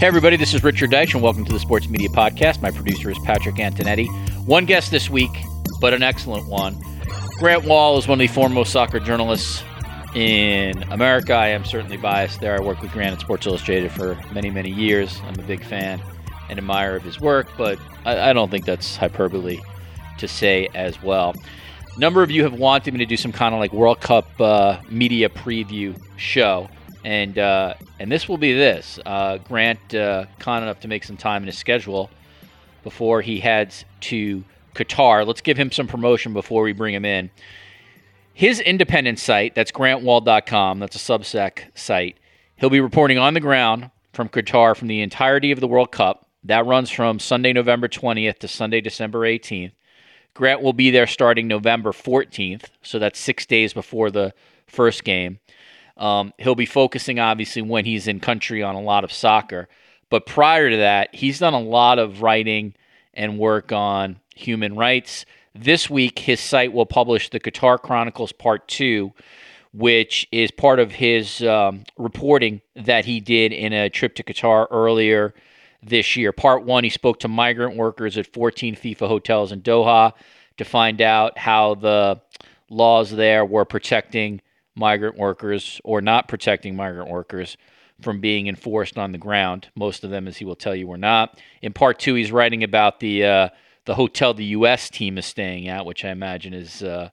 Hey, everybody, this is Richard Deitsch, and welcome to the Sports Media Podcast. My producer is Patrick Antonetti. One guest this week, but an excellent one. Grant Wahl is one of the foremost soccer journalists in America. I am certainly biased there. I worked with Grant at Sports Illustrated for many, many years. I'm a big fan and admirer of his work, but I, I don't think that's hyperbole to say as well. A number of you have wanted me to do some kind of like World Cup uh, media preview show and uh, and this will be this. Uh, Grant uh, kind enough to make some time in his schedule before he heads to Qatar. Let's give him some promotion before we bring him in. His independent site, that's grantwahl.com, that's a Substack site. He'll be reporting on the ground from Qatar from the entirety of the World Cup. That runs from Sunday, November 20th to Sunday, December 18th. Grant will be there starting November 14th, so that's six days before the first game. Um, he'll be focusing, obviously, when he's in country on a lot of soccer. But prior to that, he's done a lot of writing and work on human rights. This week, his site will publish the Qatar Chronicles Part 2, which is part of his um, reporting that he did in a trip to Qatar earlier this year. Part 1, he spoke to migrant workers at 14 FIFA hotels in Doha to find out how the laws there were protecting migrant workers or not protecting migrant workers from being enforced on the ground. Most of them, as he will tell you, were not. In part two, he's writing about the uh, the hotel the U.S. team is staying at, which I imagine is uh,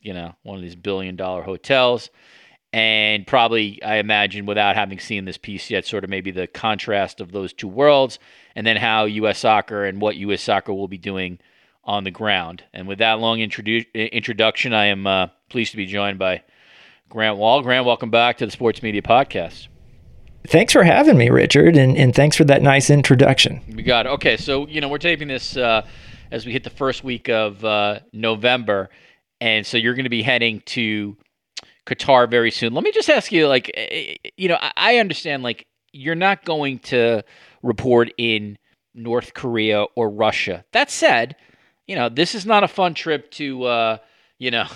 you know one of these billion dollar hotels. And probably, I imagine, without having seen this piece yet, sort of maybe the contrast of those two worlds, and then how U.S. soccer and what U.S. soccer will be doing on the ground. And with that long introdu- introduction, I am uh, pleased to be joined by Grant Wahl. Grant, welcome back to the Sports Media Podcast. Thanks for having me, Richard, and, and thanks for that nice introduction. We got it. Okay, so you know we're taping this uh, as we hit the first week of uh, November, and so you're going to be heading to Qatar very soon. Let me just ask you, like, eh, eh, you know, I, I understand, like, you're not going to report in North Korea or Russia. That said, you know, this is not a fun trip to, uh, you know,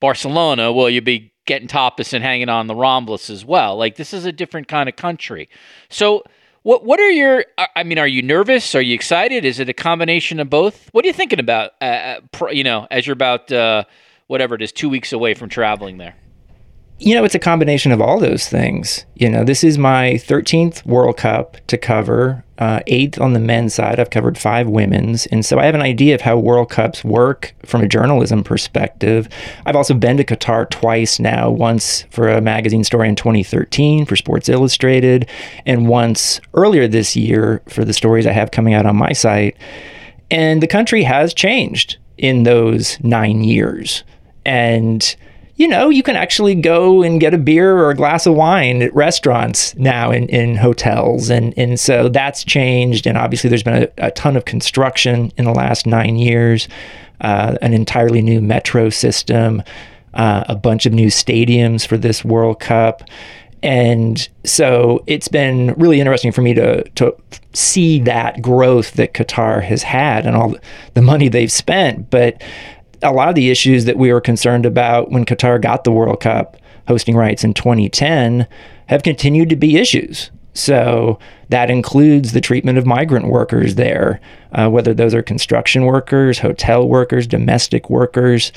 Barcelona, will you be getting tapas and hanging on the Ramblas as well? Like this is a different kind of country. So what what are your I mean are you nervous? Are you excited? Is it a combination of both? What are you thinking about uh, uh you know as you're about uh, whatever it is 2 weeks away from traveling there? You know, it's a combination of all those things. You know, this is my 13th World Cup to cover, uh, eighth on the men's side. I've covered five women's. And so I have an idea of how World Cups work from a journalism perspective. I've also been to Qatar twice now, once for a magazine story in 2013 for Sports Illustrated, and once earlier this year for the stories I have coming out on my site. And the country has changed in those nine years. And you know, you can actually go and get a beer or a glass of wine at restaurants now in, in hotels. And, and so that's changed. And obviously, there's been a, a ton of construction in the last nine years, uh, an entirely new metro system, uh, a bunch of new stadiums for this World Cup. And so it's been really interesting for me to, to see that growth that Qatar has had and all the money they've spent. But a lot of the issues that we were concerned about when Qatar got the World Cup hosting rights in 2010 have continued to be issues. So that includes the treatment of migrant workers there, uh, whether those are construction workers, hotel workers, domestic workers.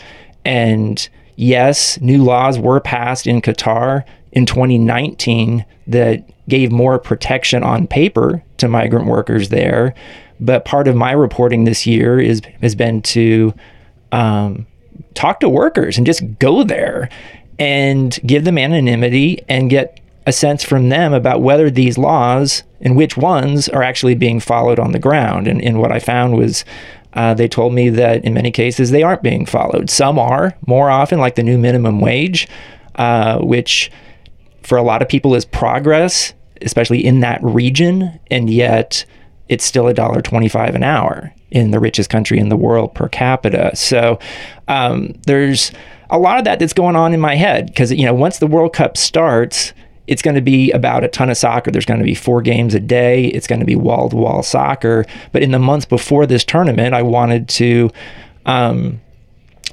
And yes, new laws were passed in Qatar in 2019 that gave more protection on paper to migrant workers there. But part of my reporting this year is has been to um, talk to workers and just go there and give them anonymity and get a sense from them about whether these laws and which ones are actually being followed on the ground. And, and what I found was uh, they told me that in many cases they aren't being followed. Some are, more often, like the new minimum wage, uh, which for a lot of people is progress, especially in that region, and yet it's still a dollar twenty-five an hour in the richest country in the world per capita. So um, there's a lot of that that's going on in my head because you know once the World Cup starts it's going to be about a ton of soccer. There's going to be four games a day. It's going to be wall to wall soccer. But in the months before this tournament, I wanted to. Um,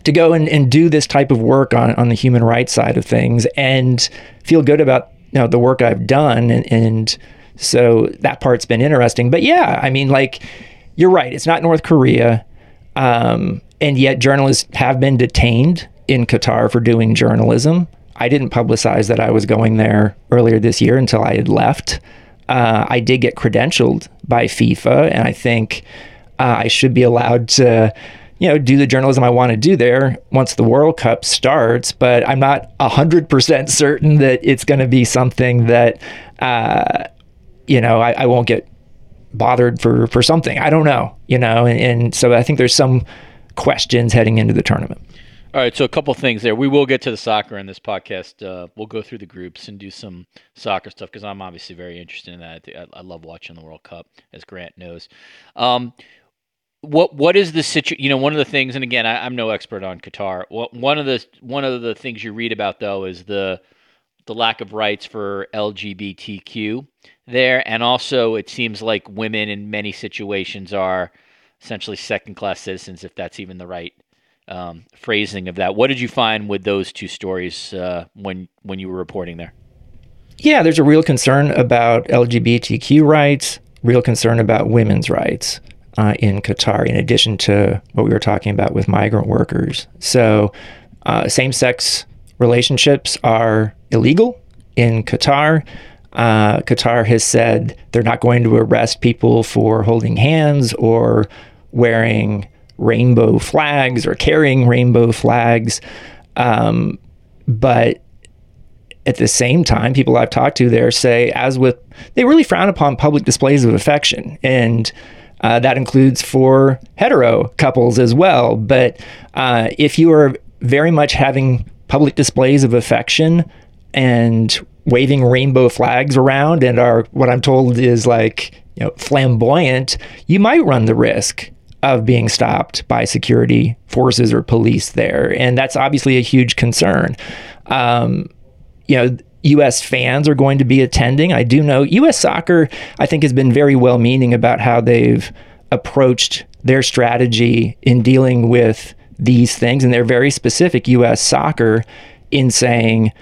to go and, and do this type of work on, on the human rights side of things and feel good about you know the work I've done and, and so that part's been interesting. But yeah, I mean like you're right, it's not North Korea. Um, and yet journalists have been detained in Qatar for doing journalism. I didn't publicize that I was going there earlier this year until I had left. Uh, I did get credentialed by FIFA, and I think uh, I should be allowed to, you know, do the journalism I want to do there once the World Cup starts. But I'm not hundred percent certain that it's going to be something that, uh, you know, I, I, won't get bothered for for something. I don't know, you know, and, and so I think there's some questions heading into the tournament. All right, so a couple things there. We will get to the soccer in this podcast. Uh, we'll go through the groups and do some soccer stuff because I'm obviously very interested in that. I, I, love watching the World Cup, as Grant knows. Um, what what is the situation? You know, one of the things, and again, I, am no expert on Qatar. One of the one of the things you read about though is the the lack of rights for LGBTQ there, and also it seems like women in many situations are essentially second class citizens, if that's even the right um, phrasing of that. What did you find with those two stories uh, when when you were reporting there? Yeah, there's a real concern about LGBTQ rights, real concern about women's rights uh, in Qatar, in addition to what we were talking about with migrant workers. So, uh, same sex relationships are illegal in Qatar. Uh, Qatar has said they're not going to arrest people for holding hands or wearing rainbow flags or carrying rainbow flags. Um, but at the same time, people I've talked to there say, as with, they really frown upon public displays of affection. And uh, that includes for hetero couples as well. But uh, if you are very much having public displays of affection and waving rainbow flags around and are what I'm told is like, you know, flamboyant, you might run the risk of being stopped by security forces or police there. And that's obviously a huge concern. Um, you know, U.S. fans are going to be attending. I do know U.S. soccer, I think, has been very well meaning about how they've approached their strategy in dealing with these things. And they're very specific, U.S. soccer, in saying,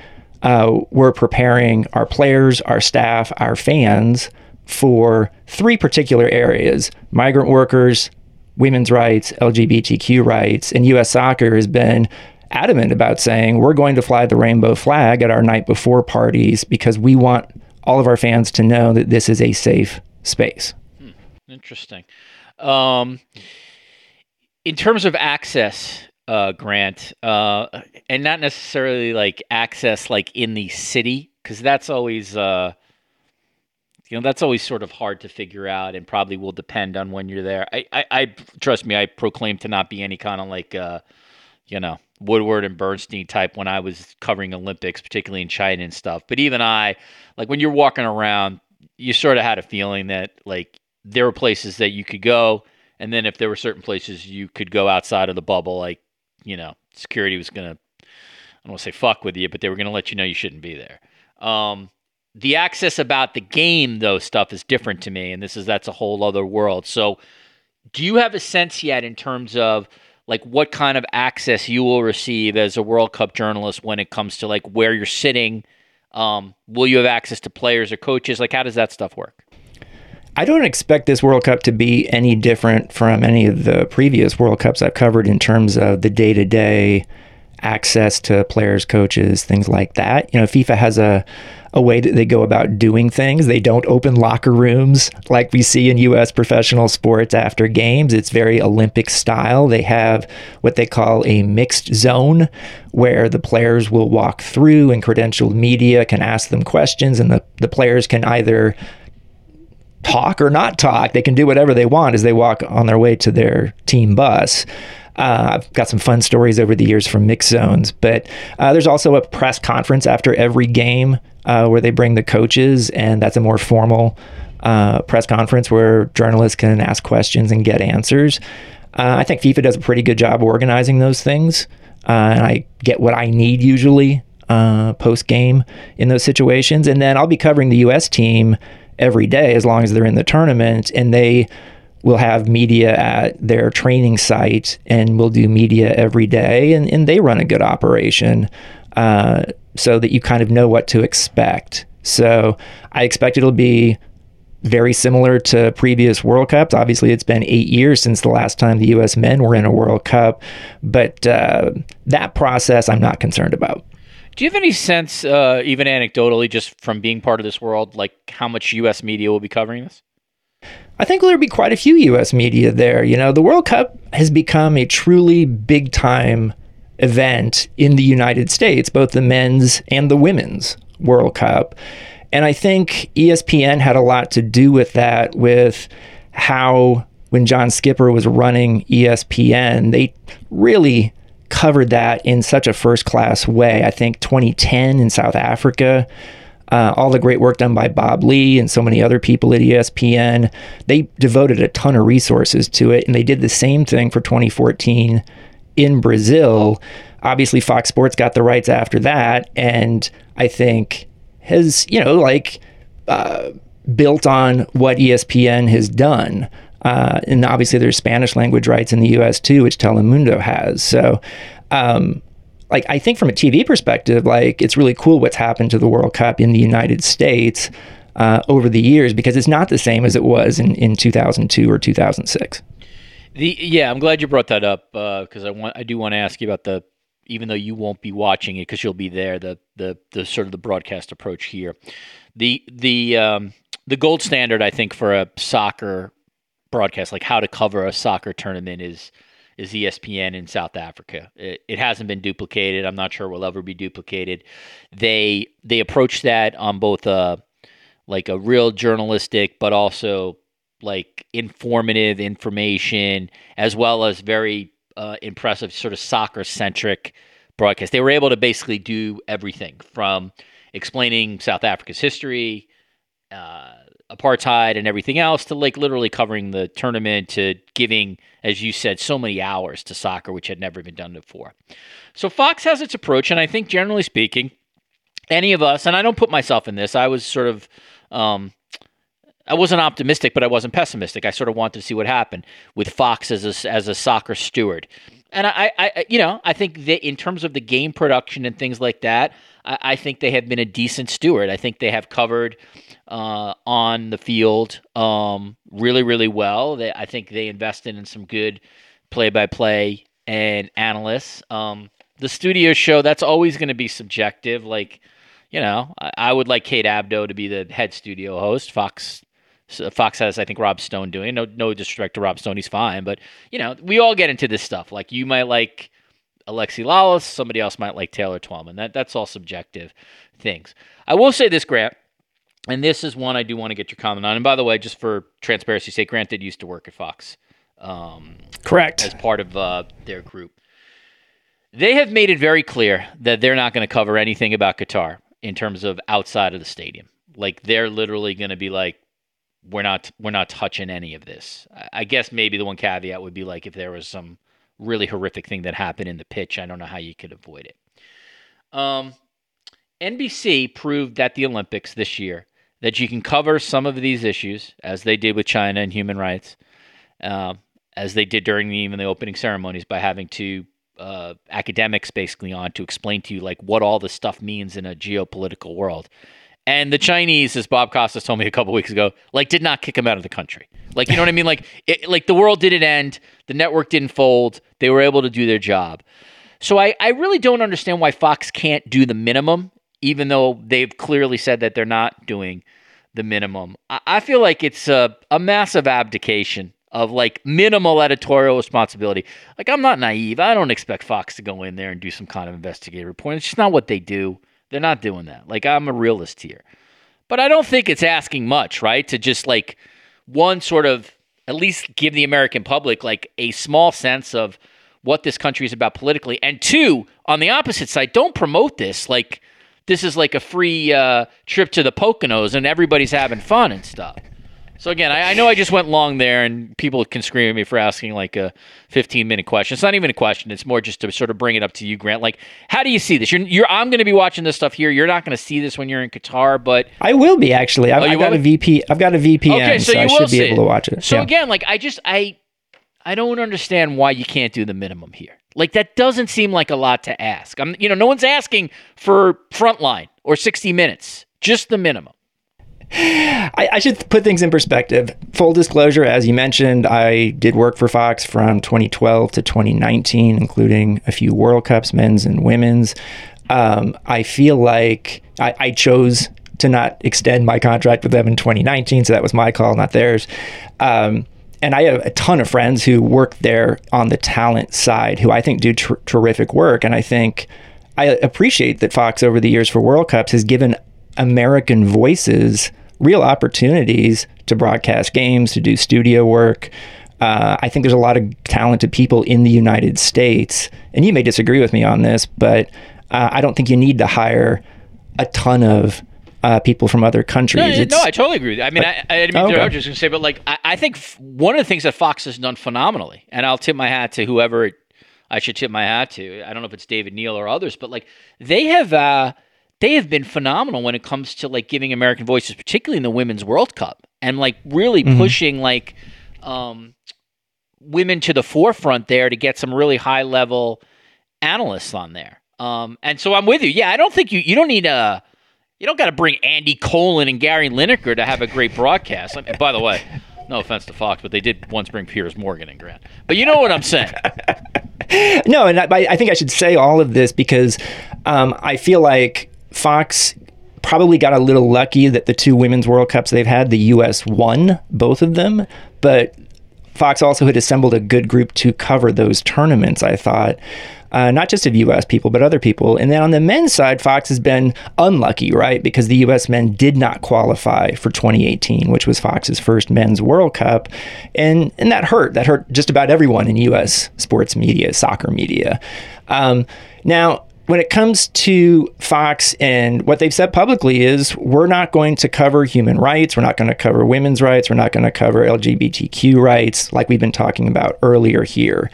uh, we're preparing our players, our staff, our fans for three particular areas migrant workers, women's rights, LGBTQ rights, and U.S. soccer has been adamant about saying we're going to fly the rainbow flag at our night before parties because we want all of our fans to know that this is a safe space. Hmm. Interesting. Um, in terms of access, uh, Grant, uh, and not necessarily like access like in the city, because that's always uh, you know that's always sort of hard to figure out and probably will depend on when you're there. I i, I trust me i proclaim to not be any kind of like uh you know woodward and bernstein type when i was covering olympics particularly in china and stuff. But even i like when you're walking around you sort of had a feeling that like there were places that you could go and then if there were certain places you could go outside of the bubble like you know security was gonna i don't want to say fuck with you but they were gonna let you know you shouldn't be there. Um the access about the game though stuff is different to me and this is that's a whole other world. So do you have a sense yet in terms of like what kind of access you will receive as a world cup journalist when it comes to like where you're sitting? Um, will you have access to players or coaches? Like how does that stuff work I don't expect this World Cup to be any different from any of the previous World Cups I've covered in terms of the day to day access to players, coaches, things like that. You know, FIFA has a a way that they go about doing things. They don't open locker rooms like we see in U.S. professional sports after games. It's very Olympic style. They have what they call a mixed zone where the players will walk through and credentialed media can ask them questions, and the, the players can either talk or not talk. They can do whatever they want as they walk on their way to their team bus. Uh, I've got some fun stories over the years from mixed zones, but uh, there's also a press conference after every game uh, where they bring the coaches, and that's a more formal uh, press conference where journalists can ask questions and get answers. Uh, I think FIFA does a pretty good job organizing those things, uh, and I get what I need usually post game in those situations. And then I'll be covering the U.S. team every day as long as they're in the tournament, and they will have media at their training site and we'll do media every day and, and they run a good operation uh, so that you kind of know what to expect. So i expect it'll be very similar to previous world cups. Obviously it's been eight years since the last time the us men were in a world cup but uh, that process i'm not concerned about do you have any sense, uh, even anecdotally, just from being part of this world, like how much U.S. media will be covering this? I think there'll be quite a few U.S. media there. You know, the World Cup has become a truly big time event in the United States, both the men's and the women's World Cup. And I think ESPN had a lot to do with that, with how when John Skipper was running ESPN, they really covered that in such a first class way. I think 2010 in South Africa, uh, all the great work done by Bob Ley and so many other people at ESPN, they devoted a ton of resources to it. And they did the same thing for 2014 in Brazil. Obviously, Fox Sports got the rights after that. And I think has, you know, like, uh, built on what ESPN has done. Uh, and obviously, there's Spanish language rights in the U.S. too, which Telemundo has. So, um, like, I think from a TV perspective, like, it's really cool what's happened to the World Cup in the United States uh, over the years because it's not the same as it was in, in 2002 or 2006. The yeah, I'm glad you brought that up because uh, I want I do want to ask you about the even though you won't be watching it because you'll be there the the the sort of the broadcast approach here the the um, the gold standard I think for a soccer broadcast, like how to cover a soccer tournament, is is ESPN in South Africa. It, it, hasn't been duplicated. I'm not sure will ever be duplicated. They they approach that on both a like a real journalistic, but also like informative information, as well as very uh, impressive sort of soccer centric broadcast. They were able to basically do everything from explaining South Africa's history. Uh, apartheid and everything else to like literally covering the tournament to giving as you said so many hours to soccer which had never been done before so fox has its approach and i think generally speaking any of us and i don't put myself in this i was sort of um, I wasn't optimistic, but I wasn't pessimistic. I sort of wanted to see what happened with Fox as a, as a soccer steward. And I, I, you know, I think that in terms of the game production and things like that, I, I think they have been a decent steward. I think they have covered uh, on the field um, really, really well. They, I think they invested in some good play-by-play and analysts. Um, the studio show that's always going to be subjective. Like, you know, I, I, would like Kate Abdo to be the head studio host. Fox. Fox has, I think, Rob Stone doing. No, no disrespect to Rob Stone, he's fine. But you know, we all get into this stuff. Like, you might like Alexi Lalas, somebody else might like Taylor Twellman. That that's all subjective things. I will say this, Grant and this is one I do want to get your comment on. And by the way, just for transparency's sake, Grant did used to work at Fox. Um, Correct. As part of uh, their group. They have made it very clear that they're not going to cover anything about Qatar in terms of outside of the stadium. Like they're literally going to be like, we're not we're not touching any of this. I guess maybe the one caveat would be like if there was some really horrific thing that happened in the pitch. I don't know how you could avoid it. Um, NBC proved at the Olympics this year that you can cover some of these issues, as they did with China and human rights, uh, as they did during the, even the opening ceremonies, by having two uh, academics basically on to explain to you like what all this stuff means in a geopolitical world. And the Chinese, as Bob Costas told me a couple weeks ago, like did not kick him out of the country. Like you know what I mean? Like it, like the world didn't end, the network didn't fold. They were able to do their job. So I, I really don't understand why Fox can't do the minimum, even though they've clearly said that they're not doing the minimum. I feel like it's a, a massive abdication of like minimal editorial responsibility. Like I'm not naive. I don't expect Fox to go in there and do some kind of investigative report. It's just not what they do. They're not doing that. Like I'm a realist here. But I don't think it's asking much, right? To just like one sort of at least give the American public like a small sense of what this country is about politically, and two, on the opposite side, don't promote this like this is like a free uh, trip to the Poconos and everybody's having fun and stuff. So again, I, I, know I just went long there, and people can scream at me for asking like a 15 minute question. It's not even a question; it's more just to sort of bring it up to you, Grant. Like, how do you see this? You're, you're I'm going to be watching this stuff here. You're not going to see this when you're in Qatar, but I will be actually. I've, oh, I've got a VP. I've got a VPN, okay, so, so I should be able to watch it. So yeah. again, like I just I I don't understand why you can't do the minimum here. Like that doesn't seem like a lot to ask. I'm, you know, no one's asking for Frontline or 60 Minutes, just the minimum. I, I, should put things in perspective. Full disclosure, as you mentioned, I did work for Fox from 2012 to 2019, including a few World Cups, men's and women's. Um, I feel like I, I, chose to not extend my contract with them in 2019, so that was my call, not theirs. Um, and I have a ton of friends who work there on the talent side who I think do ter- terrific work. And I think I appreciate that Fox over the years for World Cups has given American voices real opportunities to broadcast games, to do studio work. Uh, I think there's a lot of talented people in the United States, and you may disagree with me on this, but uh, I don't think you need to hire a ton of uh, people from other countries. No, no, I totally agree. I mean, I, I, didn't mean okay. I was just going to say, but like, I, I, think one of the things that Fox has done phenomenally, and I'll tip my hat to whoever I should tip my hat to. I don't know if it's David Neal or others, but like, they have uh, they have been phenomenal when it comes to like giving American voices, particularly in the Women's World Cup, and like really mm-hmm. pushing like um, women to the forefront there to get some really high level analysts on there. Um, and so I'm with you. Yeah, I don't think you you don't need a you don't got to bring Andy Cohen and Gary Lineker to have a great broadcast. I mean, by the way, no offense to Fox, but they did once bring Piers Morgan and Grant. But you know what I'm saying. no, and I, I, think I should say all of this because um, I feel like Fox probably got a little lucky that the two women's World Cups they've had, the U.S. won both of them, but Fox also had assembled a good group to cover those tournaments, I thought. Uh, not just of U.S. people, but other people. And then on the men's side, Fox has been unlucky, right? Because the U.S. men did not qualify for 2018, which was Fox's first men's World Cup. And, and that hurt. That hurt just about everyone in U.S. sports media, soccer media. Um, now, when it comes to Fox and what they've said publicly is we're not going to cover human rights, we're not going to cover women's rights, we're not going to cover LGBTQ rights like we've been talking about earlier here.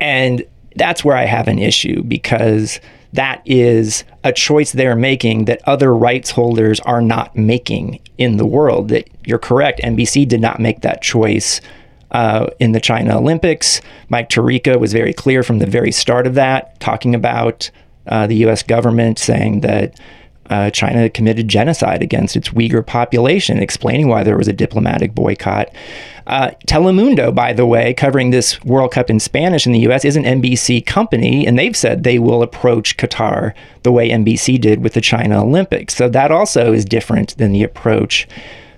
And that's where I have an issue because that is a choice they're making that other rights holders are not making in the world. That you're correct, NBC did not make that choice uh, in the China Olympics. Mike Tirico was very clear from the very start of that, talking about uh, the U.S. government saying that uh, China committed genocide against its Uyghur population, explaining why there was a diplomatic boycott. Uh, Telemundo, by the way, covering this World Cup in Spanish in the U.S., is an NBC company, and they've said they will approach Qatar the way NBC did with the China Olympics. So that also is different than the approach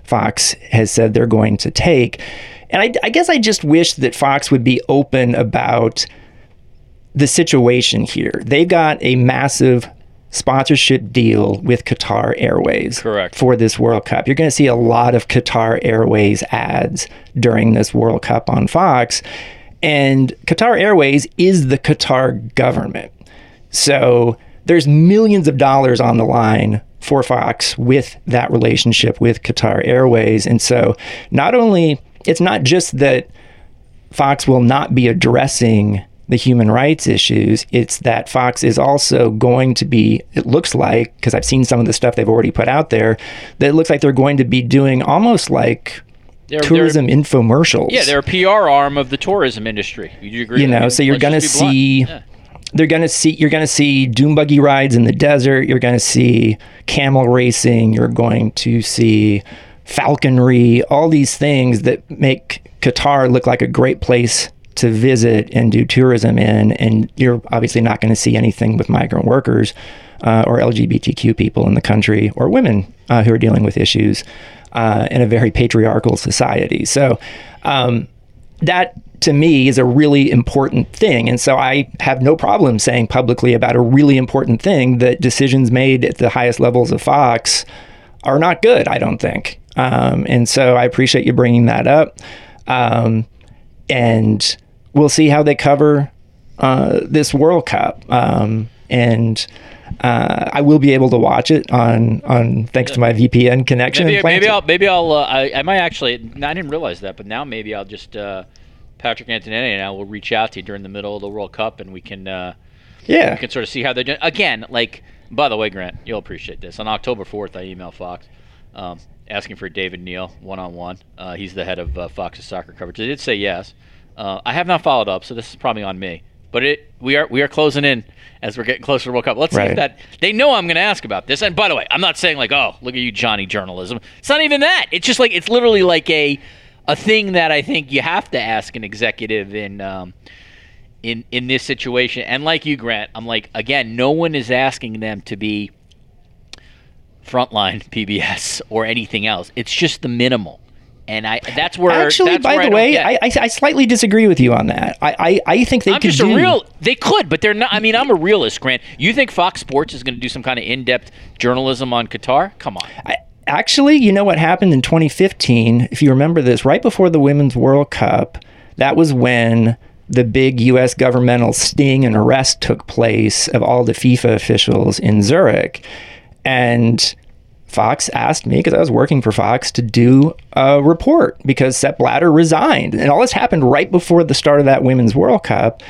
Fox has said they're going to take. And I, I guess I just wish that Fox would be open about the situation here. They've got a massive sponsorship deal with Qatar Airways. Correct. For this World Cup. You're going to see a lot of Qatar Airways ads during this World Cup on Fox. And Qatar Airways is the Qatar government. So there's millions of dollars on the line for Fox with that relationship with Qatar Airways. And so not only, it's not just that Fox will not be addressing the human rights issues, it's that Fox is also going to be, it looks like, because I've seen some of the stuff they've already put out there, that it looks like they're going to be doing almost like they're, tourism they're, infomercials. Yeah, they're a PR arm of the tourism industry. You agree? You know, so you're going to see. Yeah. They're gonna see. You're gonna see dune buggy rides in the desert. You're gonna see camel racing. You're going to see falconry. All these things that make Qatar look like a great place to visit and do tourism in, and you're obviously not going to see anything with migrant workers uh, or LGBTQ people in the country or women uh, who are dealing with issues uh, in a very patriarchal society. So um, that to me is a really important thing. And so I have no problem saying publicly about a really important thing that decisions made at the highest levels of Fox are not good, I don't think. Um, and so I appreciate you bringing that up. Um, and we'll see how they cover uh, this World Cup. Um, and uh, I will be able to watch it on on thanks to my VPN connection. Maybe, maybe. I'll maybe I'll uh, I, I might actually I didn't realize that, but now maybe I'll just uh, Patrick Antonetti and I will reach out to you during the middle of the World Cup and we can uh, yeah. we can sort of see how they're doing. Again, like by the way, Grant, you'll appreciate this. On October fourth, I emailed Fox. Um, asking for David Neal one on one. He's the head of uh, Fox's soccer coverage. They did say yes. Uh, I have not followed up, so this is probably on me. But it we are we are closing in as we're getting closer to World Cup. Let's see if that they know I'm going to ask about this. And by the way, I'm not saying like, oh, look at you, Johnny journalism. It's not even that. It's just like it's literally like a a thing that I think you have to ask an executive in um, in in this situation. And like you, Grant, I'm like again, no one is asking them to be frontline PBS or anything else. It's just the minimal. And I that's where Actually, that's by where the don't way. I, I, I slightly disagree with you on that. I, I, I think they I'm could just do a real. They could, but they're not. I mean, I'm a realist, Grant. You think Fox Sports is going to do some kind of in-depth journalism on Qatar? Come on. I, actually, you know what happened in 2015? If you remember this, right before the Women's World Cup, that was when the big U.S. governmental sting and arrest took place of all the FIFA officials in Zurich. And Fox asked me, because I was working for Fox, to do a report because Sepp Blatter resigned. And all this happened right before the start of that Women's World Cup.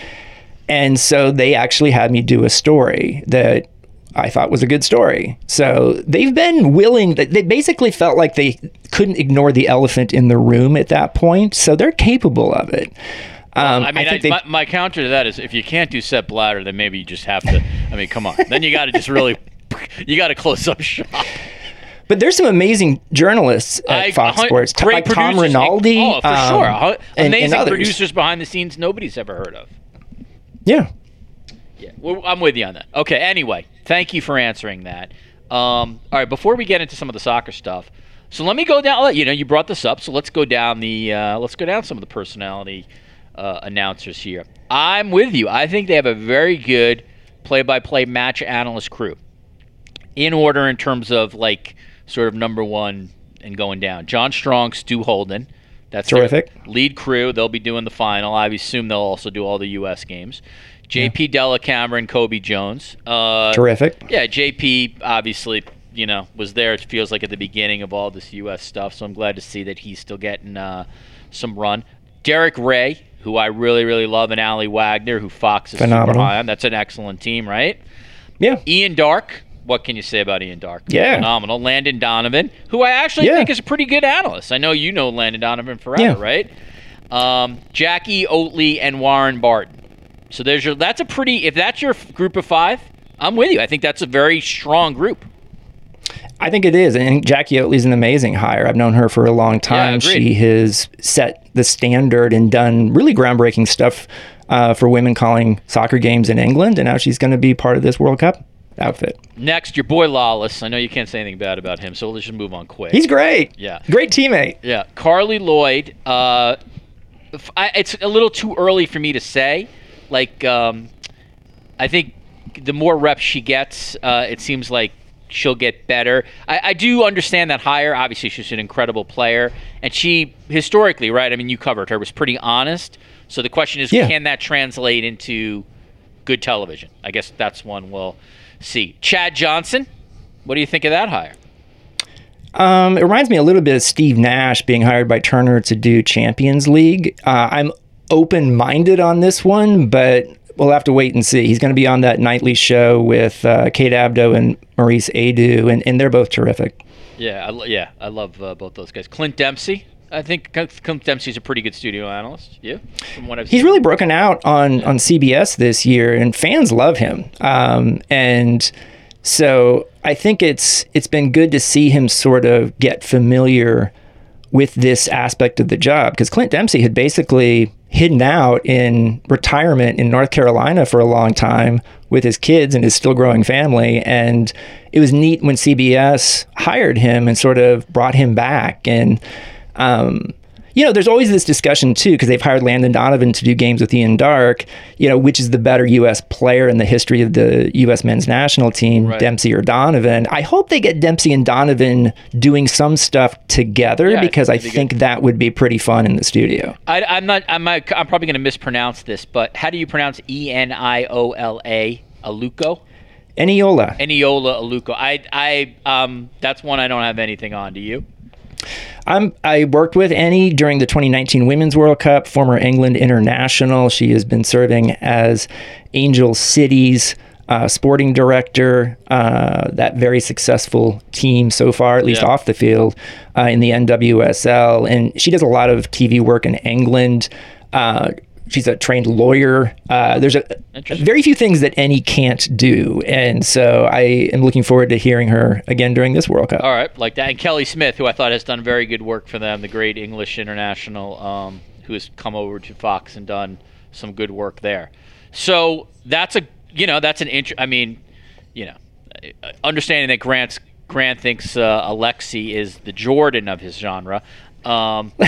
And so they actually had me do a story that I thought was a good story. So they've been willing, they basically felt like they couldn't ignore the elephant in the room at that point. So they're capable of it. Um, I mean, I they- my, my counter to that is if you can't do Sepp Blatter, then maybe you just have to. I mean, come on. Then you got to just really, you got to close up shop. But there's some amazing journalists at I- Fox hun- Sports, great like Tom. Rinaldi. Oh, for um, sure. And- and Amazing others. producers behind the scenes nobody's ever heard of. Yeah. Yeah, well, I'm with you on that. Okay. Anyway, thank you for answering that. Um, all right. Before we get into some of the soccer stuff, so let me go down. You know, you brought this up, so let's go down the uh, let's go down some of the personality uh, announcers here. I'm with you. I think they have a very good play-by-play match analyst crew, in order in terms of like sort of number one and going down. John Strong, Stu Holden. That's Terrific. lead crew. They'll be doing the final. I assume they'll also do all the U.S. games. JP Della Cameron, Cobi Jones. Uh, Terrific. yeah, JP obviously, you know, was there. It feels like at the beginning of all this U.S. stuff. So I'm glad to see that he's still getting uh, some run. Derek Ray, who I really, really love, and Aly Wagner, who Fox is super Phenomenal. high on. That's an excellent team, right? Yeah. Ian Darke. What can you say about Ian Darke? Yeah. Phenomenal. Landon Donovan, who I actually Yeah. think is a pretty good analyst. I know you know Landon Donovan forever, Yeah. right? Um, Jackie Oatley and Warren Barton. So there's your. That's a pretty. If that's your group of five, I'm with you. I think that's a very strong group. I think it is. And Jackie Oatley's an amazing hire. I've known her for a long time. agreed. she has set the standard and done really groundbreaking stuff uh, for women calling soccer games in England. And now she's going to be part of this World Cup outfit. Next, your boy Lalas. I know you can't say anything bad about him, so let's just move on quick. He's great. Yeah. Great teammate. Yeah, Carli Lloyd. Uh, I, it's a little too early for me to say. Like, um, I think the more reps she gets, uh, it seems like she'll get better. I, I do understand that hire. Obviously, she's an incredible player, and she historically, right? I mean, you covered her. Was pretty honest. So the question is, Yeah. can that translate into good television? I guess that's one we'll see. Chad Johnson. What do you think of that hire? Um, it reminds me a little bit of Steve Nash being hired by Turner to do Champions League. Uh, I'm open minded on this one, but we'll have to wait and see. He's going to be on that nightly show with uh, Kate Abdo and Maurice Edu, and, and they're both terrific. Yeah, I, yeah, I love uh, both those guys. Clint Dempsey. I think Clint Dempsey's a pretty good studio analyst. Yeah, from what I've He's seen. really broken out on, on CBS this year, and fans love him. Um, and so I think it's it's been good to see him sort of get familiar with this aspect of the job because Clint Dempsey had basically hidden out in retirement in North Carolina for a long time with his kids and his still growing family. And it was neat when CBS hired him and sort of brought him back. And, um, you know, there's always this discussion too because they've hired Landon Donovan to do games with Ian Darke. You know, which is the better U.S. player in the history of the U.S. men's national team, Right. Dempsey or Donovan? I hope they get Dempsey and Donovan doing some stuff together Yeah, because I think think that would be pretty fun in the studio. I, I'm not. I'm. I'm probably going to mispronounce this, but how do you pronounce E N I O L A Aluko? Eniola. Eniola Aluko. I. I. Um. That's one I don't have anything on. Do you? I'm, I worked with Annie during the 2019 Women's World Cup, former England international. She has been serving as Angel City's uh, sporting director, uh, that very successful team so far, at least Yeah. off the field, uh, in the NWSL. And she does a lot of TV work in England. She's a trained lawyer. Uh, there's a, Interesting. very few things that Annie can't do. And so I am looking forward to hearing her again during this World Cup. All right, like that. And Kelly Smith, who I thought has done very good work for them, the great English international, um, who has come over to Fox and done some good work there. So that's a, you know, that's an int. I mean, you know, understanding that Grant's Grant thinks uh, Alexi is the Jordan of his genre. Um,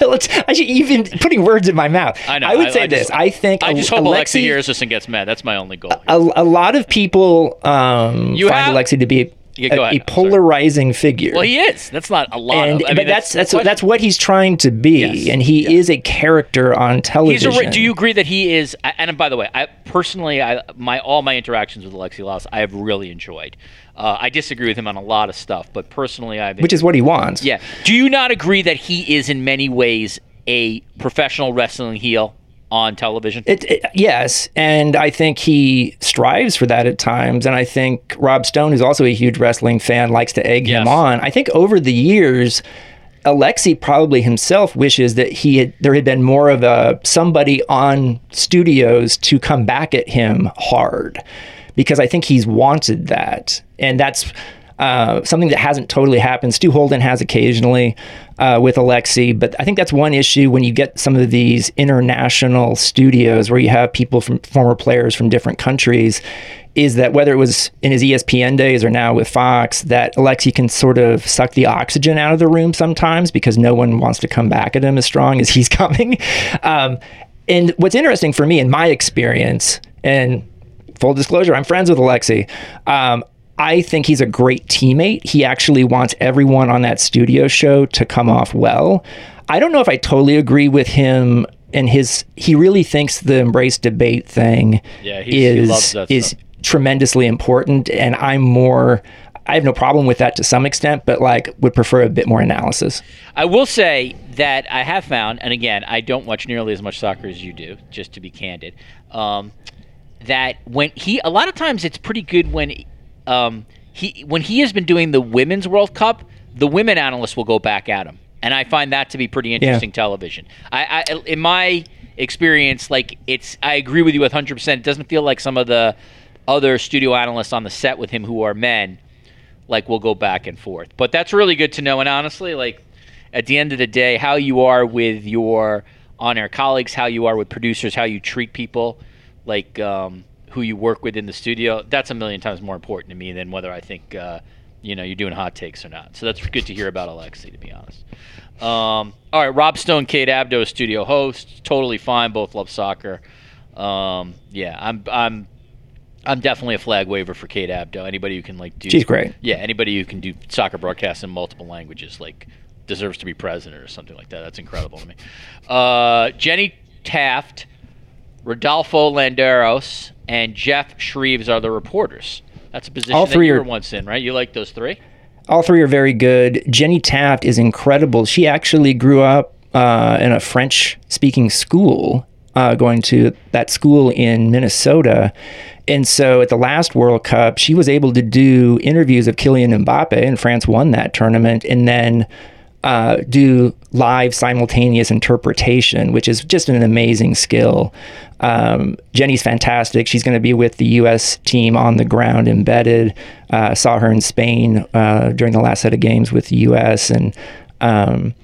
Let's, I should even putting words in my mouth. I know. I would say just- this. I think I just hope Alexi Alexi hears this and gets mad. That's my only goal. a, a lot of people um, find have- Alexi to be Yeah, a- a polarizing figure. well, he is. That's not a lot. and of, but mean, that's that's the that's what he's trying to be, Yes. and he is a character on He's television. a, do you agree that he is? And by the way, I personally, I my all my interactions with Alexi Lalas, I have really enjoyed. Uh, I disagree with him on a lot of stuff, but personally, I've Which is what he wants. yeah. Do you not agree that he is in many ways a professional wrestling heel on television? It, it- yes, and I think he strives for that at times. And I think Rob Stone, who's also a huge wrestling fan, likes to egg him on. I think over the years, Alexi probably himself wishes that he had there had been more of a somebody on studios to come back at him hard, because I think he's wanted that, and that's. Uh, something that hasn't totally happened. Stu Holden has occasionally uh, with Alexi, but I think that's one issue when you get some of these international studios where you have people from former players from different countries. Is that whether it was in his ESPN days or now with Fox, that Alexi can sort of suck the oxygen out of the room sometimes because no one wants to come back at him as strong as he's coming. Um, and what's interesting for me in my experience, and full disclosure, I'm friends with Alexi. Um, I think he's a great teammate. He actually wants everyone on that studio show to come off well. I don't know if I totally agree with him and his. He really thinks the embrace debate thing Yeah, is is stuff. tremendously important, and I'm more. I have no problem with that to some extent, but like would prefer a bit more analysis. I will say that I have found, and again, I don't watch nearly as much soccer as you do, just to be candid. Um, that when he, a lot of times, it's pretty good when um, he when he has been doing the women's World Cup, the women analysts will go back at him, and I find that to be pretty interesting television. I, I, in my experience, like it's, I agree with you with hundred percent. It doesn't feel like some of the other studio analysts on the set with him who are men like we'll go back and forth. But that's really good to know. And honestly, like at the end of the day, how you are with your on-air colleagues, how you are with producers, how you treat people, like um, who you work with in the studio, that's a million times more important to me than whether I think uh, you know you're doing hot takes or not. So that's good to hear about Alexi, to be honest. Um, all right, Rob Stone, Kate Abdo, studio host, totally fine. Both love soccer. Um, yeah, I'm I'm I'm definitely a flag waver for Kate Abdo. Anybody who can like do She's great. Yeah, anybody who can do soccer broadcasts in multiple languages like deserves to be president or something like that. That's incredible to me. Uh, Jenny Taft, Rodolfo Landeros, and Geoff Shreeves are the reporters. That's a position All that three you are- were once in, right? You like those three? All three are very good. Jenny Taft is incredible. She actually grew up uh, in a French speaking school, uh, going to that school in Minnesota. And so at the last World Cup, she was able to do interviews of Kylian Mbappe, and France won that tournament, and then uh, do live simultaneous interpretation, which is just an amazing skill. Um, Jenny's fantastic. She's going to be with the U.S. team on the ground, embedded. Uh, saw her in Spain uh, during the last set of games with the U.S. and um,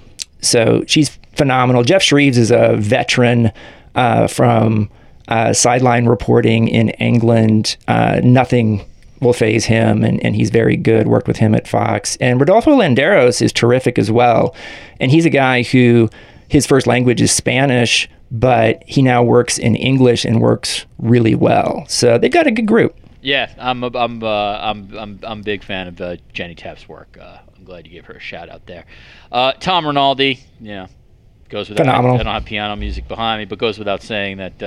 so she's phenomenal. Geoff Shreeves is a veteran uh, from uh, sideline reporting in England. Uh, nothing will phase him, and, and he's very good. Worked with him at Fox. And Rodolfo Landeros is terrific as well. And he's a guy who his first language is Spanish, but he now works in English and works really well. So they've got a good group. Yeah, I'm a, I'm uh, I'm I'm I'm a big fan of uh, Jenny Taft's work. Uh, I'm glad you gave her a shout out there. Uh, Tom Rinaldi, yeah, goes without. Phenomenal. I don't have piano music behind me, but goes without saying that.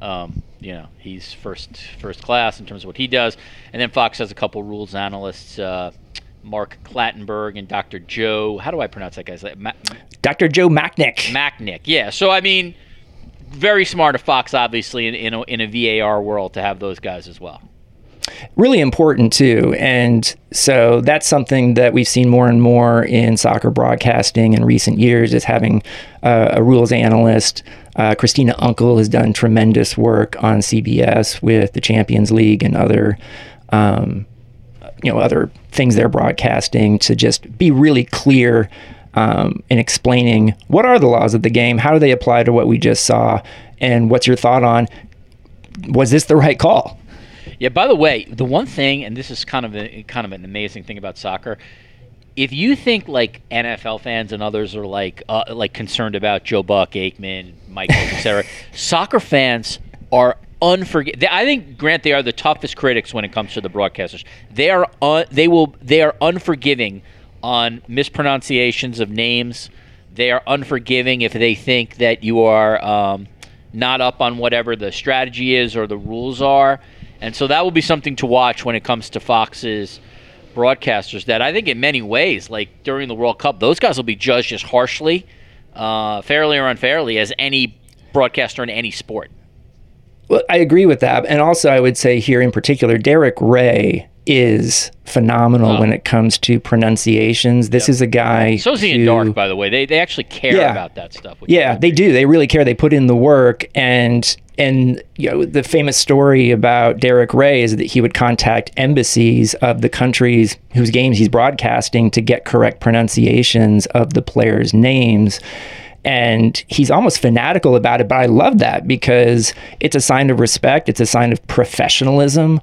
Um, you know, he's first first class in terms of what he does. And then Fox has a couple rules analysts, uh, Mark Clattenburg and Dr. Joe. How do I pronounce that guy's name? Ma- Dr. Joe Machnik. Machnik. Yeah. So I mean, very smart of Fox, obviously, in in a, in a VAR world to have those guys as well. really important too. And so that's something that we've seen more and more in soccer broadcasting in recent years is having uh, a rules analyst. Uh, Christina Unkel has done tremendous work on CBS with the Champions League and other, um, you know, other things they're broadcasting to just be really clear um, in explaining what are the laws of the game, how do they apply to what we just saw, and what's your thought on was this the right call? Yeah. By the way, the one thing, and this is kind of a, kind of an amazing thing about soccer, if you think like NFL fans and others are like uh, like concerned about Joe Buck, Aikman, Michael, etc., soccer fans are unforgiving. I think Grant they are the toughest critics when it comes to the broadcasters. They are un- they will they are unforgiving on mispronunciations of names. They are unforgiving if they think that you are um, not up on whatever the strategy is or the rules are. And so that will be something to watch when it comes to Fox's broadcasters. That I think, in many ways, like during the World Cup, those guys will be judged as harshly, uh, fairly or unfairly, as any broadcaster in any sport. Well, I agree with that. And also, I would say here in particular, Derek Ray is phenomenal Oh. when it comes to pronunciations. This is a guy. So is who- Dark, by the way. They, they actually care Yeah. about that stuff. Yeah, they do. They really care. They put in the work and and you know the famous story about Derek Ray is that he would contact embassies of the countries whose games he's broadcasting to get correct pronunciations of the players' names. And he's almost fanatical about it, but I love that because it's a sign of respect, it's a sign of professionalism.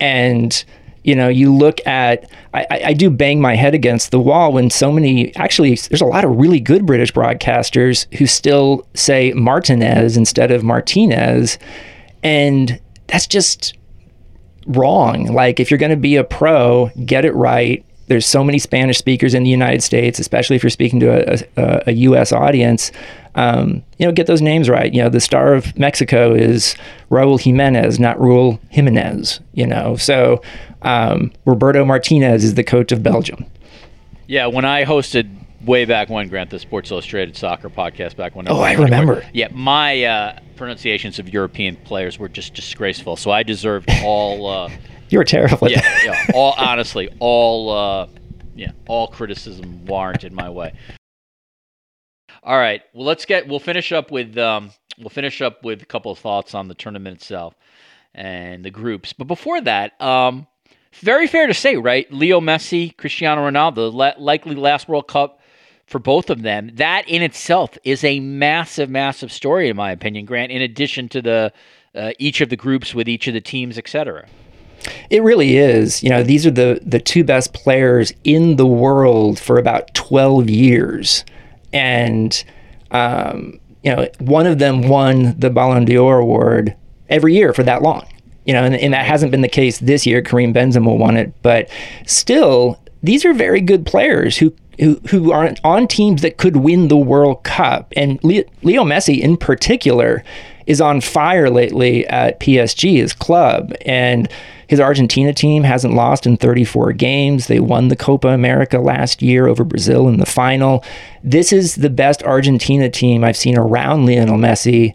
And you know, you look at, I, I do bang my head against the wall when so many, actually, there's a lot of really good British broadcasters who still say Martinez instead of Martinez. And that's just wrong. Like, if you're going to be a pro, get it right. There's so many Spanish speakers in the United States, especially if you're speaking to a, a, a U.S. audience. Um, you know, get those names right. You know, the star of Mexico is Raul Jimenez, not Raul Jimenez. You know, so um, Roberto Martinez is the coach of Belgium. Yeah, when I hosted way back when, Grant, the Sports Illustrated soccer podcast back when. Oh, I was- remember. Yeah, my uh, pronunciations of European players were just disgraceful. So I deserved all. Uh, You were terrible yeah, yeah, all honestly, all uh, yeah, all criticism warranted my way. All right, well, let's get. We'll finish up with. Um, we'll finish up with a couple of thoughts on the tournament itself and the groups. But before that, um, very fair to say, right? Leo Messi, Cristiano Ronaldo, la- likely last World Cup for both of them. That in itself is a massive, massive story, in my opinion. Grant, in addition to the uh, each of the groups with each of the teams, etc. It really is. You know, these are the the two best players in the world for about 12 years. And um, you know, one of them won the Ballon d'Or award every year for that long. You know, and, and that hasn't been the case this year. Karim Benzema won it, but still, these are very good players who who who are on teams that could win the World Cup. And Leo Messi, in particular, is on fire lately at PSG, his club, and his Argentina team hasn't lost in 34 games. They won the Copa America last year over Brazil in the final. This is the best Argentina team I've seen around Lionel Messi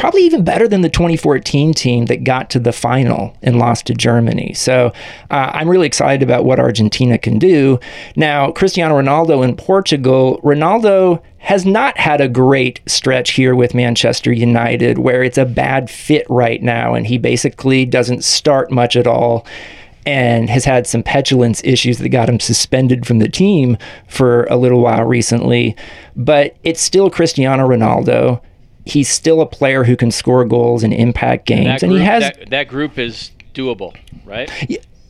probably even better than the 2014 team that got to the final and lost to Germany. So uh, I'm really excited about what Argentina can do. Now, Cristiano Ronaldo in Portugal, Ronaldo has not had a great stretch here with Manchester United, where it's a bad fit right now, and he basically doesn't start much at all. And has had some petulance issues that got him suspended from the team for a little while recently. But it's still Cristiano Ronaldo he's still a player who can score goals and impact games, and group, he has that, that group is doable, right?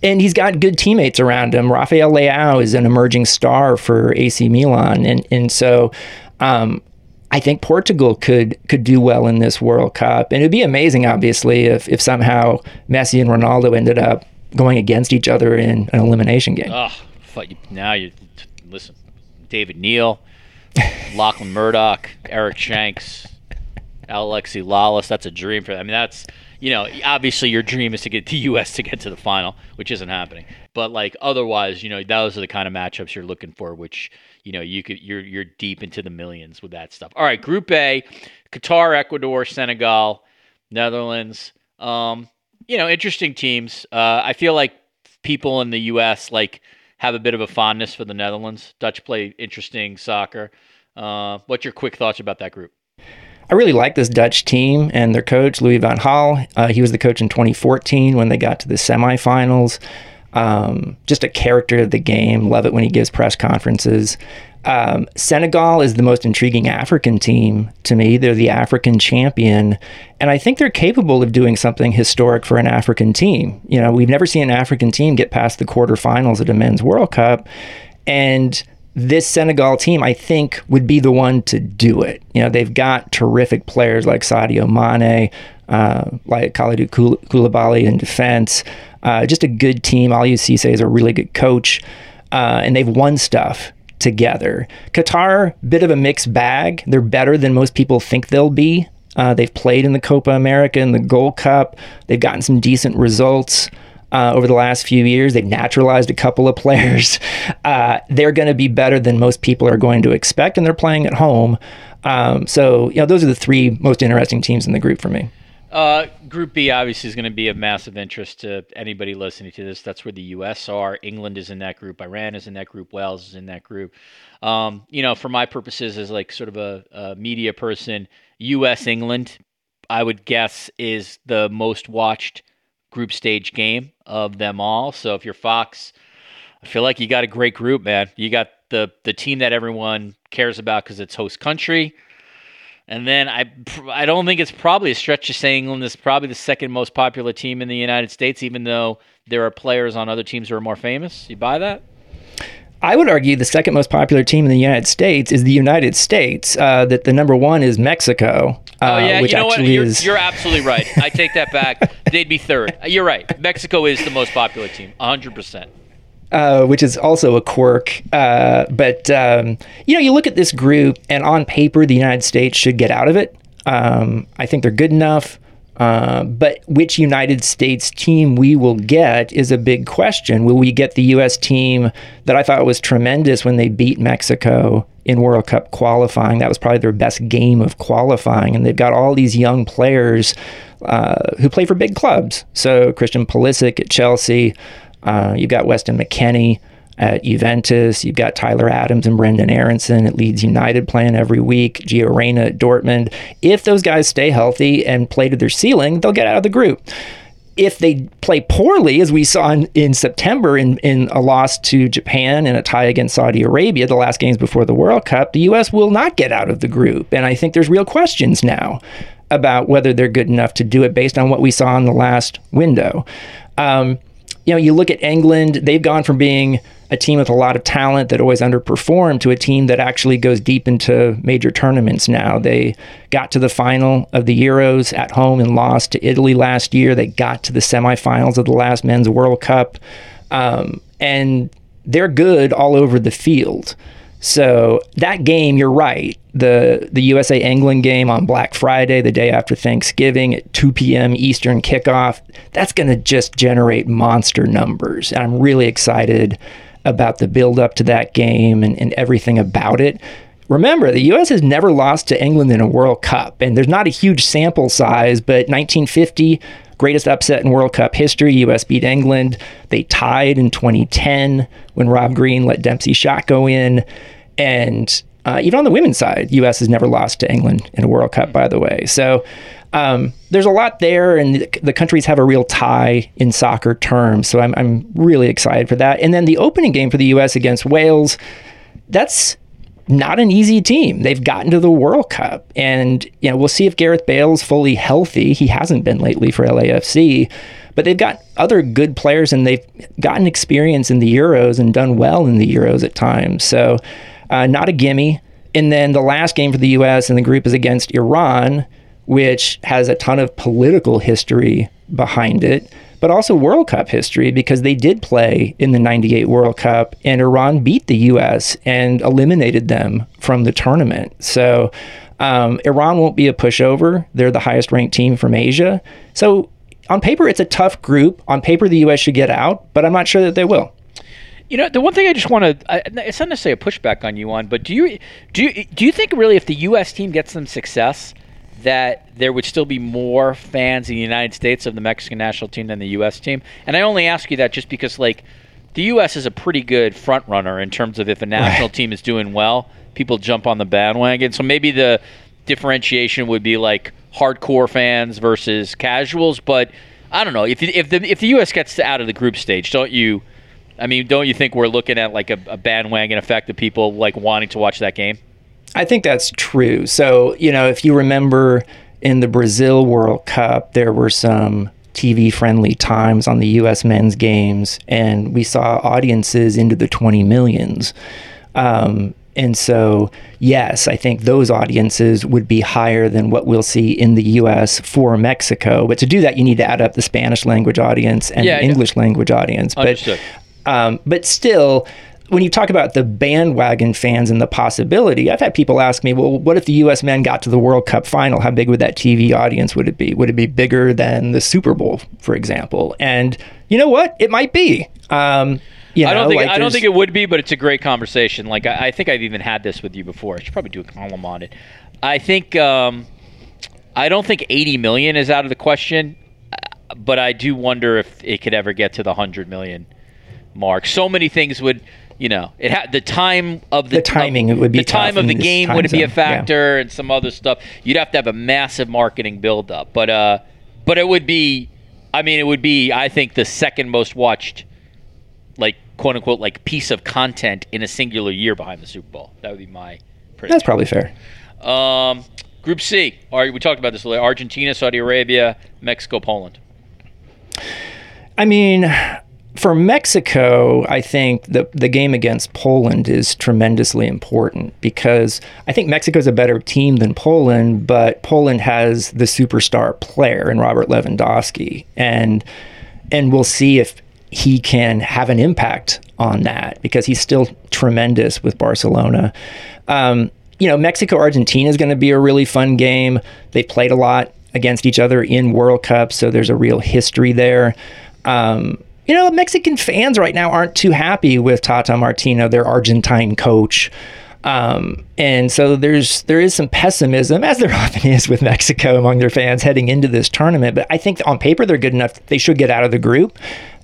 and he's got good teammates around him. Rafael Leao is an emerging star for AC Milan, and and so. Um, I think Portugal could could do well in this World Cup, and it'd be amazing, obviously, if if somehow Messi and Ronaldo ended up going against each other in an elimination game. Oh, now you listen, David Neal, Lachlan Murdoch, Eric Shanks, Alexi Lalas. That's a dream for. them. I mean, that's you know, obviously your dream is to get the U.S. to get to the final, which isn't happening. But like otherwise, you know, those are the kind of matchups you're looking for, which you know you could you're you're deep into the millions with that stuff. All right, Group A: Qatar, Ecuador, Senegal, Netherlands. Um, you know, interesting teams. Uh, I feel like people in the U.S. like have a bit of a fondness for the Netherlands. Dutch play interesting soccer. Uh, what's your quick thoughts about that group? I really like this Dutch team and their coach, Louis van Gaal. Uh, he was the coach in 2014 when they got to the semifinals. Um, just a character of the game. Love it when he gives press conferences. Um, Senegal is the most intriguing African team to me. They're the African champion, and I think they're capable of doing something historic for an African team. You know, we've never seen an African team get past the quarterfinals at a men's World Cup, and this Senegal team, I think, would be the one to do it. You know, they've got terrific players like Sadio Mane, uh, like Kalidou Koulibaly in defense. Uh, just a good team. Aliou Cisse is a really good coach, uh, and they've won stuff together. Qatar, bit of a mixed bag. They're better than most people think they'll be. Uh, they've played in the Copa America and the Gold Cup. They've gotten some decent results uh, over the last few years. They've naturalized a couple of players. Uh, they're going to be better than most people are going to expect, and they're playing at home. Um, so, you know, those are the three most interesting teams in the group for me. Uh, group B obviously is going to be of massive interest to anybody listening to this. That's where the U.S. are. England is in that group. Iran is in that group. Wales is in that group. Um, you know, for my purposes as like sort of a, a media person, U.S. England, I would guess is the most watched group stage game of them all. So if you're Fox, I feel like you got a great group, man. You got the the team that everyone cares about because it's host country. And then I I don't think it's probably a stretch to say England is probably the second most popular team in the United States, even though there are players on other teams who are more famous. You buy that? I would argue the second most popular team in the United States is the United States. Uh, that the number one is Mexico. Uh, oh yeah, which you know what? You're, is you're absolutely right. I take that back. They'd be third. You're right. Mexico is the most popular team, 100. percent uh, which is also a quirk. Uh, but um, you know, you look at this group, and on paper, the United States should get out of it. Um, I think they're good enough. Uh, but which United States team we will get is a big question. Will we get the U.S. team that I thought was tremendous when they beat Mexico in World Cup qualifying? That was probably their best game of qualifying. And they've got all these young players uh, who play for big clubs. So Christian Pulisic at Chelsea, uh, you've got Weston McKennie at Juventus. You've got Tyler Adams and Brendan Aaronson at Leeds United playing every week. Gio Reyna at Dortmund. If those guys stay healthy and play to their ceiling, they'll get out of the group. If they play poorly, as we saw in, in September in, in a loss to Japan and a tie against Saudi Arabia, the last games before the World Cup, the U.S. will not get out of the group. And I think there's real questions now about whether they're good enough to do it based on what we saw in the last window. Um, you know, you look at England, they've gone from being a team with a lot of talent that always underperformed to a team that actually goes deep into major tournaments now. They got to the final of the Euros at home and lost to Italy last year. They got to the semifinals of the last men's World Cup. Um, and they're good all over the field. So that game, you're right. The the USA England game on Black Friday, the day after Thanksgiving at 2 p.m. Eastern kickoff, that's going to just generate monster numbers. And I'm really excited about the build up to that game and, and everything about it. Remember, the U.S. has never lost to England in a World Cup, and there's not a huge sample size, but 1950, greatest upset in World Cup history, U.S. beat England. They tied in 2010 when Rob Green let Dempsey shot go in. And uh, even on the women's side, U.S. has never lost to England in a World Cup, by the way. So um, there's a lot there, and the, the, countries have a real tie in soccer terms. So I'm, I'm really excited for that. And then the opening game for the U.S. against Wales, that's not an easy team. They've gotten to the World Cup, and you know we'll see if Gareth Bale's fully healthy. He hasn't been lately for LAFC, but they've got other good players and they've gotten experience in the Euros and done well in the Euros at times. So, uh, not a gimme. And then the last game for the U.S. in the group is against Iran, which has a ton of political history behind it, but also World Cup history because they did play in the 98 World Cup and Iran beat the U.S. and eliminated them from the tournament. So, um, Iran won't be a pushover. They're the highest ranked team from Asia. So, on paper, it's a tough group. On paper, the U.S. should get out, but I'm not sure that they will. You know, the one thing I just want to, it's not necessarily a pushback on you on, but do you do you, do you think really if the U.S. team gets some success, that there would still be more fans in the United States of the Mexican national team than the U.S. team? And I only ask you that just because, like, the U.S. is a pretty good front runner in terms of if a national right. team is doing well, people jump on the bandwagon. So maybe the differentiation would be like hardcore fans versus casuals, but I don't know if if the if the U.S. gets out of the group stage, don't you? I mean, don't you think we're looking at like a, a bandwagon effect of people like wanting to watch that game? I think that's true. So, you know, if you remember in the Brazil World Cup, there were some TV friendly times on the US men's games, and we saw audiences into the 20 millions. Um, and so, yes, I think those audiences would be higher than what we'll see in the US for Mexico. But to do that, you need to add up the Spanish language audience and yeah, the English language audience. Understood. But um, but still, when you talk about the bandwagon fans and the possibility, I've had people ask me, well, what if the U.S. men got to the World Cup final? How big would that TV audience would it be? Would it be bigger than the Super Bowl, for example? And you know what? It might be. Um, you know, I don't think like I don't think it would be, but it's a great conversation. Like I, I, think I've even had this with you before. I should probably do a column on it. I think um, I don't think 80 million is out of the question, uh, but I do wonder if it could ever get to the 100 million mark. So many things would, you know, it had the time of the, the timing. Of, it would be the time of the game would be a factor, yeah. and some other stuff. You'd have to have a massive marketing buildup, but uh, but it would be. I mean, it would be. I think the second most watched, like quote unquote, like piece of content in a singular year behind the Super Bowl. That would be my. Prediction. That's probably fair. Um, Group C. All right, we talked about this earlier. Argentina, Saudi Arabia, Mexico, Poland. I mean, for Mexico, I think the the game against Poland is tremendously important because I think Mexico is a better team than Poland, but Poland has the superstar player in Robert Lewandowski, and and we'll see if he can have an impact on that because he's still tremendous with Barcelona. Um, you know, Mexico Argentina is going to be a really fun game. They played a lot against each other in World Cup, so there's a real history there. Um, you know, Mexican fans right now aren't too happy with Tata Martino, their Argentine coach. Um, and so there's there is some pessimism, as there often is with Mexico among their fans heading into this tournament. But I think on paper they're good enough; they should get out of the group.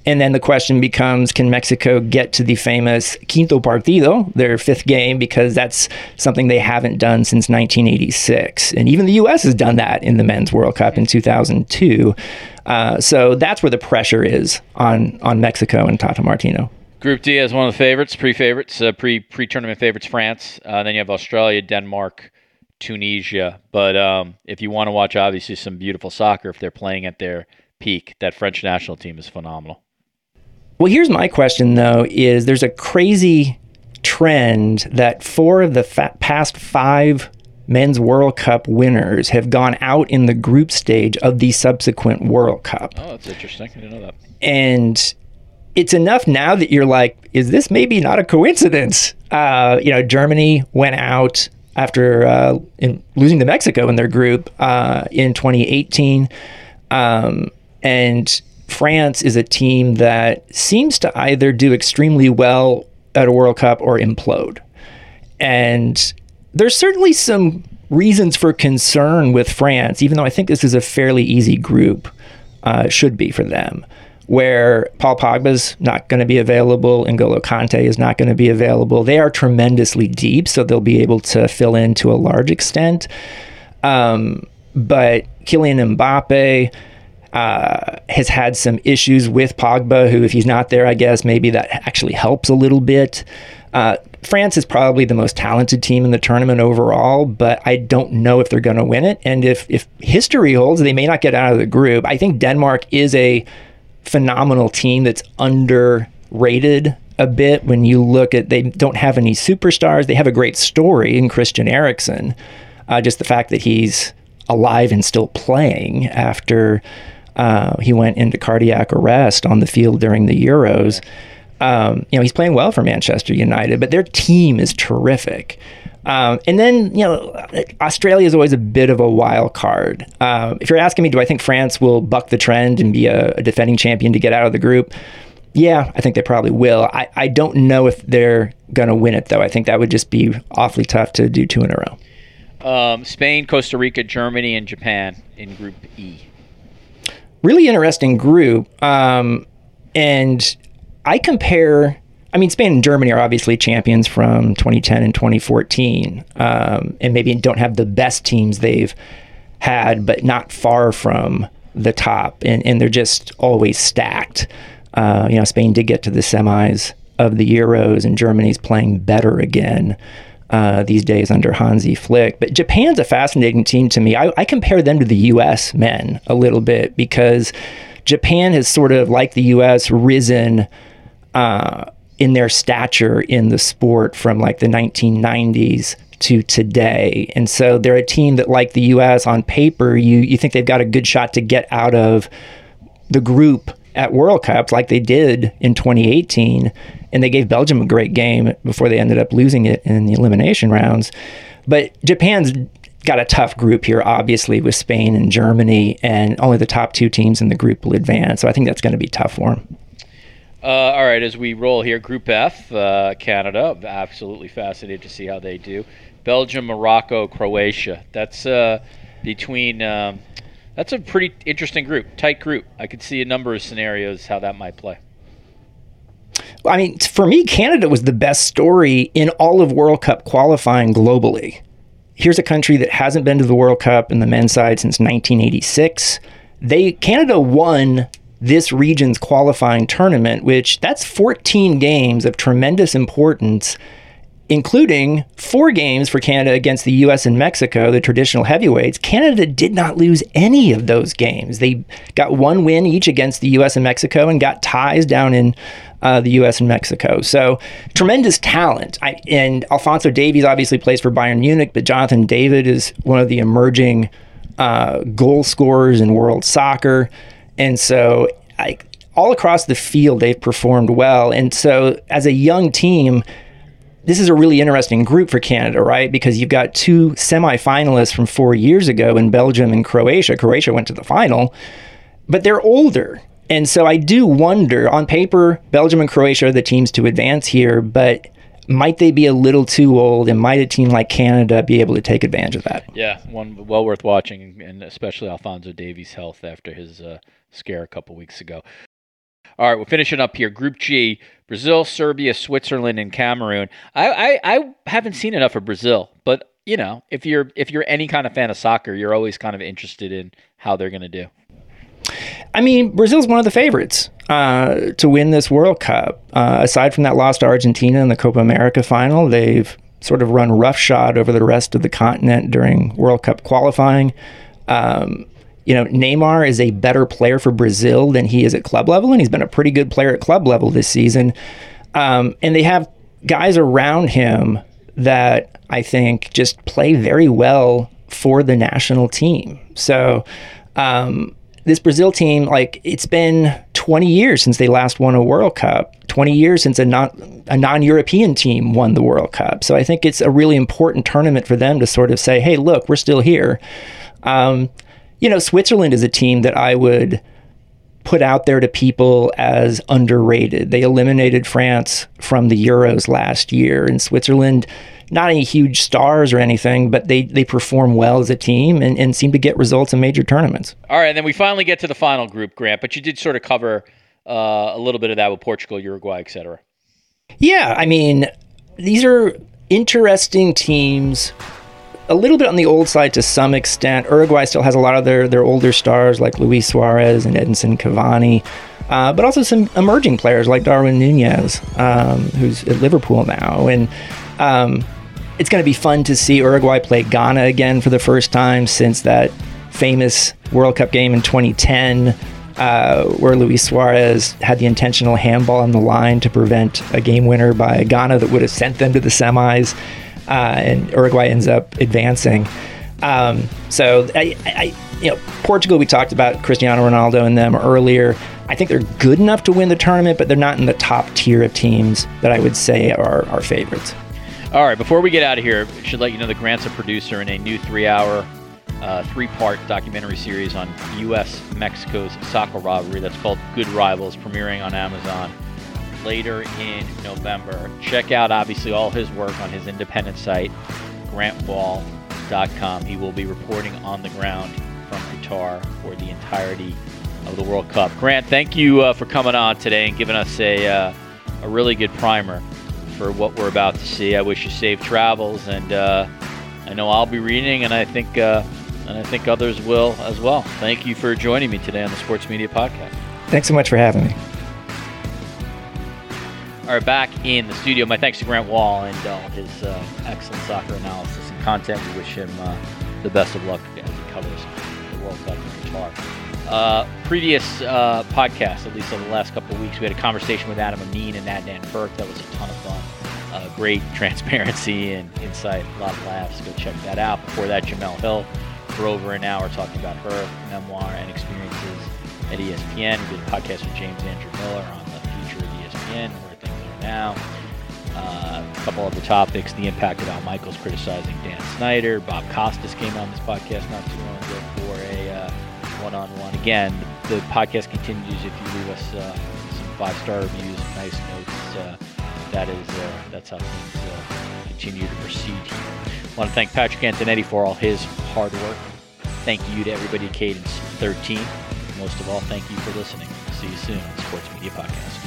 And then the question becomes can Mexico get to the famous quinto partido, their fifth game, because that's something they haven't done since 1986. And even the U.S. has done that in the Men's World Cup in 2002. Uh, so that's where the pressure is on, on Mexico and Tata Martino. Group D has one of the favorites, pre favorites, uh, pre pre tournament favorites, France. Uh, then you have Australia, Denmark, Tunisia. But um, if you want to watch, obviously, some beautiful soccer, if they're playing at their peak, that French national team is phenomenal. Well, here's my question though: is there's a crazy trend that four of the fa- past five men's World Cup winners have gone out in the group stage of the subsequent World Cup. Oh, that's interesting. I didn't know that. And it's enough now that you're like, is this maybe not a coincidence? Uh, you know, Germany went out after uh, losing to Mexico in their group uh, in 2018. Um, and France is a team that seems to either do extremely well at a World Cup or implode. And there's certainly some reasons for concern with France, even though I think this is a fairly easy group, uh, should be for them, where Paul Pogba's not going to be available, N'Golo Kante is not going to be available. They are tremendously deep, so they'll be able to fill in to a large extent. Um, but Kylian Mbappe, uh, has had some issues with Pogba, who, if he's not there, I guess maybe that actually helps a little bit. Uh, France is probably the most talented team in the tournament overall, but I don't know if they're going to win it. And if, if history holds, they may not get out of the group. I think Denmark is a phenomenal team that's underrated a bit when you look at they don't have any superstars. They have a great story in Christian Eriksen. Uh, just the fact that he's alive and still playing after uh, he went into cardiac arrest on the field during the Euros. Um, you know, he's playing well for Manchester United, but their team is terrific. Um, and then, you know, Australia is always a bit of a wild card. Uh, if you're asking me, do I think France will buck the trend and be a, a, defending champion to get out of the group? Yeah, I think they probably will. I, I don't know if they're going to win it, though. I think that would just be awfully tough to do two in a row. Um, Spain, Costa Rica, Germany, and Japan in Group E. Really interesting group. Um, and I compare I mean, Spain and Germany are obviously champions from 2010 and 2014, um, and maybe don't have the best teams they've had, but not far from the top, and, and they're just always stacked. Uh, you know, Spain did get to the semis of the Euros, and Germany's playing better again. Uh, these days under Hansi Flick. But Japan's a fascinating team to me. I, I, compare them to the U.S. men a little bit because Japan has sort of, like the U.S., risen uh, in their stature in the sport from like the 1990s to today. And so they're a team that, like the U.S., on paper, you you think they've got a good shot to get out of the group at World Cups, like they did in 2018, and they gave Belgium a great game before they ended up losing it in the elimination rounds. But Japan's got a tough group here, obviously, with Spain and Germany, and only the top two teams in the group will advance. So I think that's going to be tough for them. Uh, all right, as we roll here, Group F, uh, Canada. Absolutely fascinated to see how they do. Belgium, Morocco, Croatia. That's uh, between. Um, that's a pretty interesting group, tight group. I could see a number of scenarios how that might play. I mean, for me, Canada was the best story in all of World Cup qualifying globally. Here's a country that hasn't been to the World Cup in the men's side since 1986. They Canada won this region's qualifying tournament, which that's 14 games of tremendous importance, including four games for Canada against the US and Mexico, the traditional heavyweights. Canada did not lose any of those games. They got one win each against the US and Mexico and got ties down in uh, the U.S. and Mexico. So tremendous talent. I, and Alphonso Davies obviously plays for Bayern Munich, but Jonathan David is one of the emerging uh, goal scorers in world soccer. And so I, all across the field, they've performed well. And so as a young team, this is a really interesting group for Canada, right? Because you've got two semifinalists from four years ago in Belgium and Croatia. Croatia went to the final, but they're older. And so I do wonder on paper, Belgium and Croatia are the teams to advance here, but might they be a little too old and might a team like Canada be able to take advantage of that? Yeah, one well worth watching, and especially Alphonso Davies' health after his uh, scare a couple weeks ago. All right, we're finishing up here. Group G: Brazil, Serbia, Switzerland, and Cameroon. I, I, I haven't seen enough of Brazil, but you know, if you're if you're any kind of fan of soccer, you're always kind of interested in how they're going to do. I mean, Brazil's one of the favorites uh, to win this World Cup. Uh, aside from that loss to Argentina in the Copa America final, they've sort of run roughshod over the rest of the continent during World Cup qualifying. Um, you know, Neymar is a better player for Brazil than he is at club level, and he's been a pretty good player at club level this season. Um, and they have guys around him that I think just play very well for the national team. So, um, this Brazil team, like it's been 20 years since they last won a World Cup. 20 years since a non a non-European team won the World Cup. So I think it's a really important tournament for them to sort of say, "Hey, look, we're still here." Um, you know, Switzerland is a team that I would put out there to people as underrated. They eliminated France from the Euros last year, and Switzerland not any huge stars or anything, but they they perform well as a team and, and seem to get results in major tournaments. All right, and then we finally get to the final group, Grant. But you did sort of cover uh, a little bit of that with Portugal, Uruguay, etc. Yeah, I mean, these are interesting teams. A little bit on the old side to some extent. Uruguay still has a lot of their their older stars like Luis Suarez and Edinson Cavani. Uh, but also some emerging players like Darwin Nunez, um, who's at Liverpool now, and um, it's going to be fun to see Uruguay play Ghana again for the first time since that famous World Cup game in 2010. uh, where Luis Suarez had the intentional handball on the line to prevent a game winner by Ghana that would have sent them to the semis, uh, and Uruguay ends up advancing. Um, so I, I, you know, Portugal. We talked about Cristiano Ronaldo and them earlier. I think they're good enough to win the tournament, but they're not in the top tier of teams that I would say are our favorites. All right, before we get out of here, I should let you know that Grant's a producer in a new three-hour, uh, three-part documentary series on U.S. Mexico's soccer rivalry that's called Good Rivals, premiering on Amazon later in November. Check out obviously all his work on his independent site, GrantWahl.com. He will be reporting on the ground from Qatar for the entirety of the World Cup. Grant, thank you uh, for coming on today and giving us a uh, a really good primer for what we're about to see. I wish you safe travels, and uh, I know I'll be reading, and I think uh, and I think others will as well. Thank you for joining me today on the Sports Media Podcast. Thanks so much for having me. All right, back in the studio. My thanks to Grant Wahl and all his uh, excellent soccer analysis and content. We wish him uh, the best of luck as he covers the World Cup in Qatar. Uh, previous uh, podcast, at least over the last couple of weeks, we had a conversation with Adam Amin and Adnan Virk. That was a ton of fun. Uh, great transparency and insight, a lot of laughs. Go check that out. Before that, Jemele Hill for over an hour talking about her memoir and experiences at ESPN. We did a podcast with James Andrew Miller on the future of ESPN, where things are now. Uh, a couple other topics: the impact of Al Michaels criticizing Dan Snyder. Bob Costas came on this podcast not too long ago for a uh, one-on-one. Again, the podcast continues if you leave us uh, some five-star reviews, nice notes. Uh, that is uh, that's how things uh, continue to proceed. I want to thank Patrick Antonetti for all his hard work. Thank you to everybody at Cadence 13. Most of all, thank you for listening. See you soon on Sports Media Podcast.